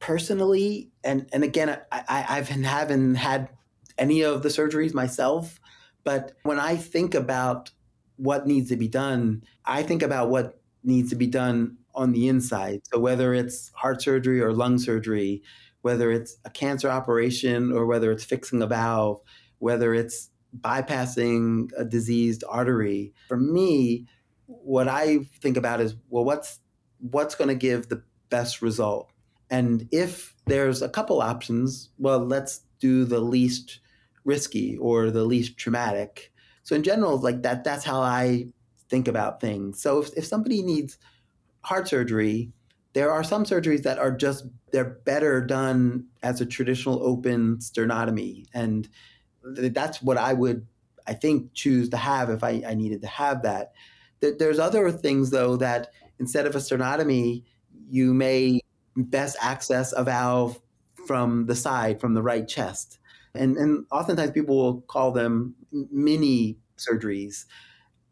personally, and and again, I, I I've haven't had any of the surgeries myself, but when I think about what needs to be done, I think about what needs to be done on the inside. So whether it's heart surgery or lung surgery, whether it's a cancer operation or whether it's fixing a valve, whether it's bypassing a diseased artery, for me, what I think about is well, what's what's going to give the best result. And if there's a couple options, well, let's do the least risky or the least traumatic. So in general, like that, that's how I think about things. So if, if somebody needs heart surgery, there are some surgeries that are just they're better done as a traditional open sternotomy. And that's what I would I think choose to have if I, I needed to have that. There's other things though that instead of a sternotomy, you may best access a valve from the side, from the right chest. And, and oftentimes people will call them mini surgeries.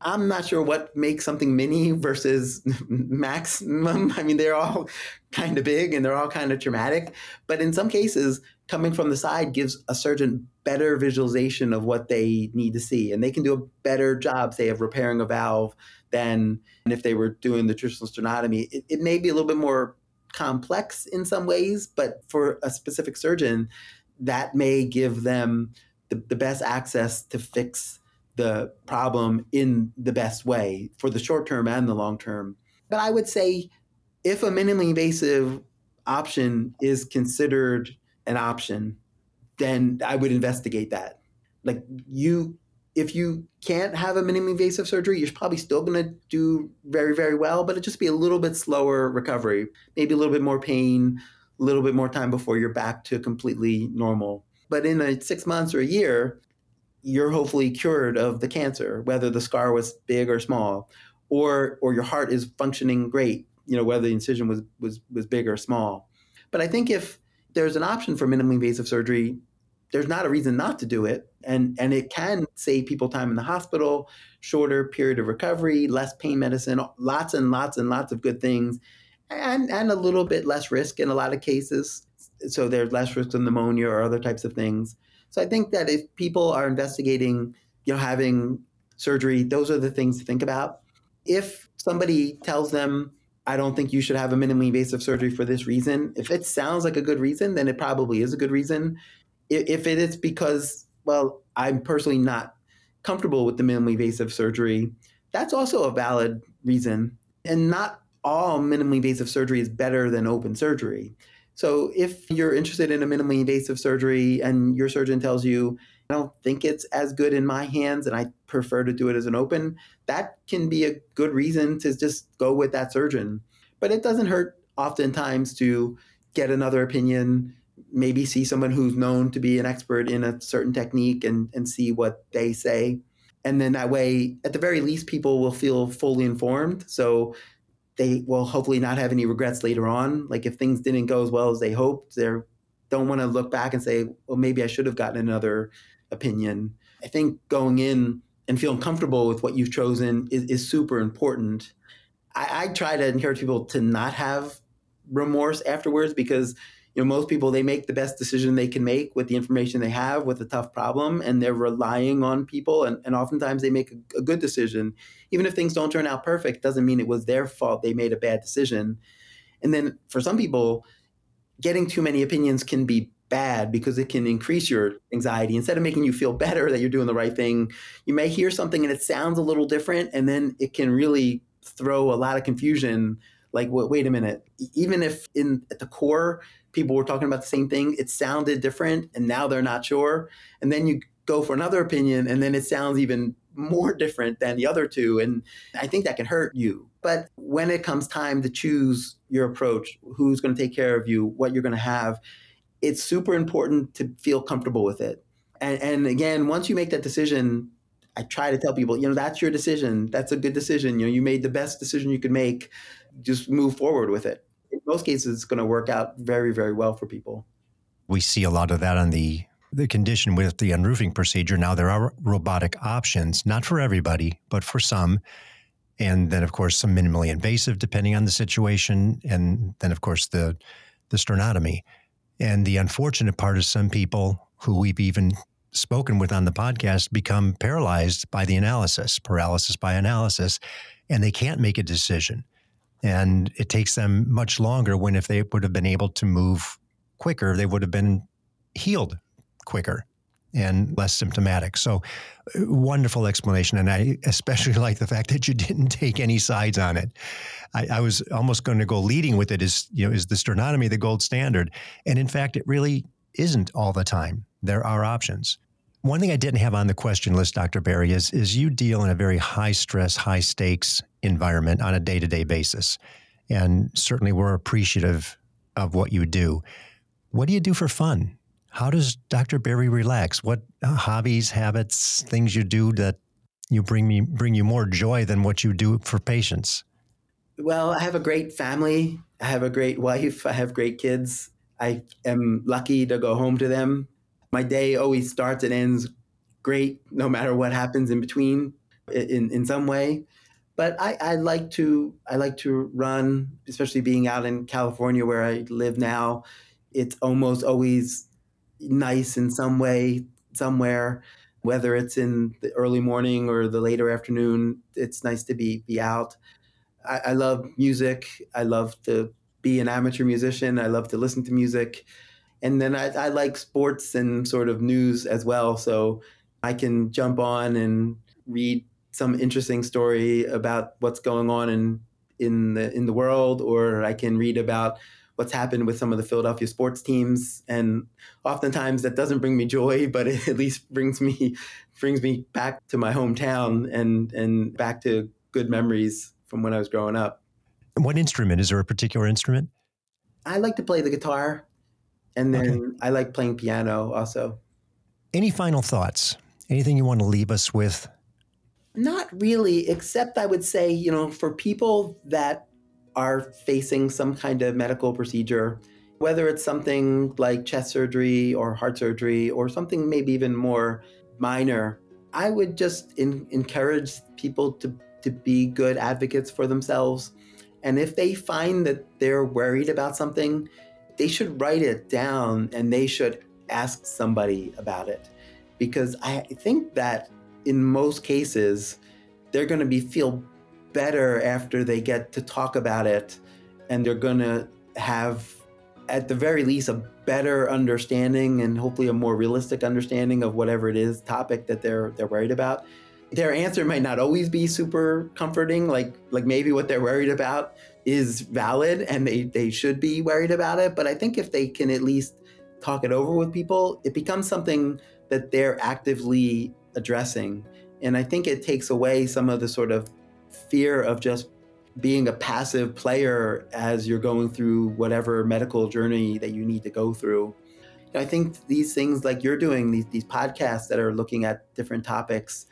I'm not sure what makes something mini versus maximum. I mean, they're all kind of big and they're all kind of traumatic. But in some cases, coming from the side gives a surgeon better visualization of what they need to see. And they can do a better job, say, of repairing a valve than if they were doing the traditional sternotomy. It, it may be a little bit more complex in some ways, but for a specific surgeon, that may give them the, the best access to fix the problem in the best way for the short term and the long term. But I would say if a minimally invasive option is considered an option, then I would investigate that. Like you, if you can't have a minimally invasive surgery, you're probably still going to do very, very well, but it just be a little bit slower recovery, maybe a little bit more pain, a little bit more time before you're back to completely normal. But in a six months or a year, you're hopefully cured of the cancer, whether the scar was big or small, or or your heart is functioning great, you know, whether the incision was was was big or small. But I think if there's an option for minimally invasive surgery, there's not a reason not to do it. And and it can save people time in the hospital, shorter period of recovery, less pain medicine, lots and lots and lots of good things, and and a little bit less risk in a lot of cases. So there's less risk of pneumonia or other types of things. So I think that if people are investigating, you know, having surgery, those are the things to think about. If somebody tells them, I don't think you should have a minimally invasive surgery for this reason, if it sounds like a good reason, then it probably is a good reason. If it is because, well, I'm personally not comfortable with the minimally invasive surgery, that's also a valid reason. And not all minimally invasive surgery is better than open surgery. So if you're interested in a minimally invasive surgery and your surgeon tells you, I don't think it's as good in my hands and I prefer to do it as an open, that can be a good reason to just go with that surgeon. But it doesn't hurt oftentimes to get another opinion, maybe see someone who's known to be an expert in a certain technique and, and see what they say. And then that way, at the very least, people will feel fully informed. So they will hopefully not have any regrets later on. Like if things didn't go as well as they hoped, they don't want to look back and say, well, maybe I should have gotten another opinion. I think going in and feeling comfortable with what you've chosen is, is super important. I, I try to encourage people to not have remorse afterwards because you know most people they make the best decision they can make with the information they have with a tough problem and they're relying on people and, and oftentimes they make a, a, good decision. Even if things don't turn out perfect doesn't mean it was their fault they made a bad decision. And then for some people getting too many opinions can be bad because it can increase your anxiety. Instead of making you feel better that you're doing the right thing you may hear something and it sounds a little different and then it can really throw a lot of confusion like wait a minute even if in at the core people were talking about the same thing. It sounded different, and now they're not sure. And then you go for another opinion, and then it sounds even more different than the other two. And I think that can hurt you. But when it comes time to choose your approach, who's going to take care of you, what you're going to have, it's super important to feel comfortable with it. And, and again, once you make that decision, I try to tell people, you know, that's your decision. That's a good decision. You know, you made the best decision you could make. Just move forward with it in most cases, it's going to work out very, very well for people. We see a lot of that on the the condition with the unroofing procedure. Now there are robotic options, not for everybody, but for some. And then, of course, some minimally invasive, depending on the situation, and then, of course, the the sternotomy. And the unfortunate part is some people who we've even spoken with on the podcast become paralyzed by the analysis, paralysis by analysis, and they can't make a decision. And it takes them much longer when if they would have been able to move quicker, they would have been healed quicker and less symptomatic. So, uh, wonderful explanation. And I especially like the fact that you didn't take any sides on it. I, I, was almost going to go leading with it is, you know, is the sternotomy the gold standard? And in fact, it really isn't all the time. There are options. One thing I didn't have on the question list, Dr. Berry, is, is you deal in a very high stress, high stakes environment on a day to day basis. And certainly we're appreciative of what you do. What do you do for fun? How does Dr. Berry relax? What uh, hobbies, habits, things you do that you bring me bring you more joy than what you do for patients? Well, I have a great family. I have a great wife. I have great kids. I am lucky to go home to them my day always starts and ends great, no matter what happens in between, in in some way. But I, I like to I like to run, especially being out in California where I live now. It's almost always nice in some way somewhere whether it's in the early morning or the later afternoon it's nice to be be out I, I, love music i love to be an amateur musician i love to listen to music and then I, I like sports and sort of news as well so i can jump on and read some interesting story about what's going on in in the in the world or i can read about what's happened with some of the Philadelphia sports teams. And oftentimes that doesn't bring me joy, but it at least brings me brings me back to my hometown and and back to good memories from when I was growing up. What instrument? Is there a particular instrument? I like to play the guitar and then okay. I like playing piano also. Any final thoughts? Anything you want to leave us with? Not really, except I would say, you know, for people that are facing some kind of medical procedure, whether it's something like chest surgery or heart surgery or something maybe even more minor, I would just in, encourage people to, to be good advocates for themselves. And if they find that they're worried about something, they should write it down and they should ask somebody about it. Because I think that in most cases, they're going to be feel better after they get to talk about it and they're going to have at the very least a better understanding and hopefully a more realistic understanding of whatever it is topic that they're they're worried about their answer might not always be super comforting like like maybe what they're worried about is valid and they they should be worried about it but i think if they can at least talk it over with people it becomes something that they're actively addressing and i think it takes away some of the sort of fear of just being a passive player as you're going through whatever medical journey that you need to go through. I think these things like you're doing, these, these podcasts that are looking at different topics,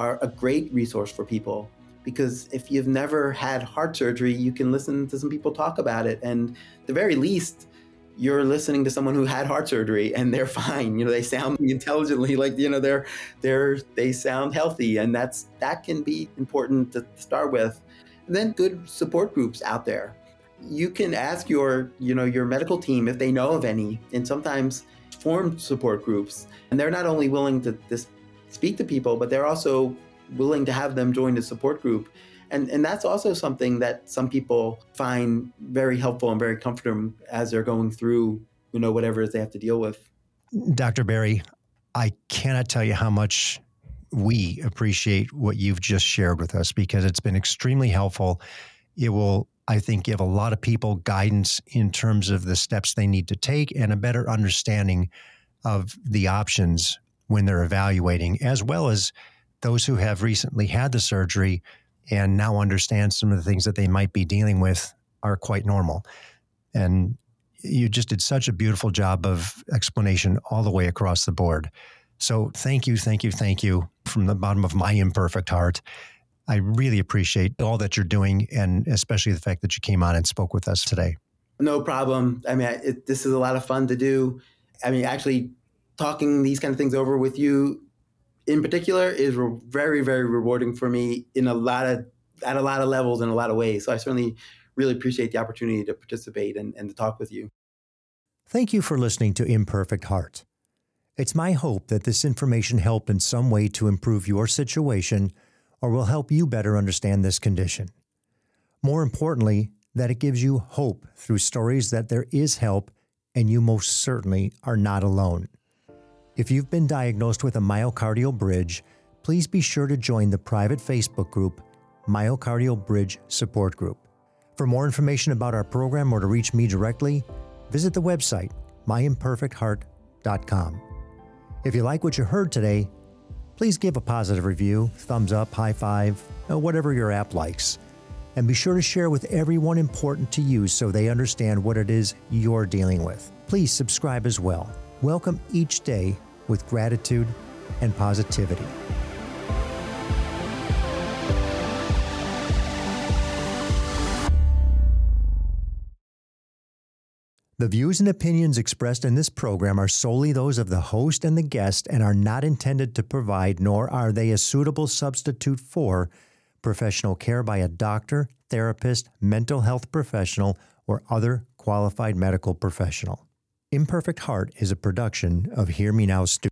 are a great resource for people because if you've never had heart surgery, you can listen to some people talk about it. And the very least, you're listening to someone who had heart surgery and they're fine. You know, they sound intelligently like, you know, they're they're they sound healthy. And that's that can be important to start with. And then good support groups out there. You can ask your, you know, your medical team if they know of any, and sometimes form support groups. And they're not only willing to this, speak to people, but they're also willing to have them join the support group. And and that's also something that some people find very helpful and very comforting as they're going through you know whatever it is they have to deal with. Dr Berry i cannot tell you how much we appreciate what you've just shared with us because it's been extremely helpful. It will i think give a lot of people guidance in terms of the steps they need to take and a better understanding of the options when they're evaluating as well as those who have recently had the surgery and now understand some of the things that they might be dealing with are quite normal. And you just did such a beautiful job of explanation all the way across the board. So thank you, thank you, thank you from the bottom of my imperfect heart. I really appreciate all that you're doing, and especially the fact that you came on and spoke with us today. No problem. I mean, it, this is a lot of fun to do. I mean, actually, talking these kind of things over with you in particular is re- very very rewarding for me in a lot of at a lot of levels in a lot of ways. So I certainly really appreciate the opportunity to participate and, and to talk with you. Thank you for listening to Imperfect Heart. It's my hope that this information helped in some way to improve your situation or will help you better understand this condition. More importantly, that it gives you hope through stories that there is help and you most certainly are not alone. If you've been diagnosed with a myocardial bridge, please be sure to join the private Facebook group, Myocardial Bridge Support Group. For more information about our program or to reach me directly, visit the website, myimperfectheart.com. If you like what you heard today, please give a positive review, thumbs up, high five, whatever your app likes. And be sure to share with everyone important to you so they understand what it is you're dealing with. Please subscribe as well. Welcome each day with gratitude and positivity. The views and opinions expressed in this program are solely those of the host and the guest and are not intended to provide, nor are they a suitable substitute for, professional care by a doctor, therapist, mental health professional, or other qualified medical professional. Imperfect Heart is a production of Hear Me Now Studios.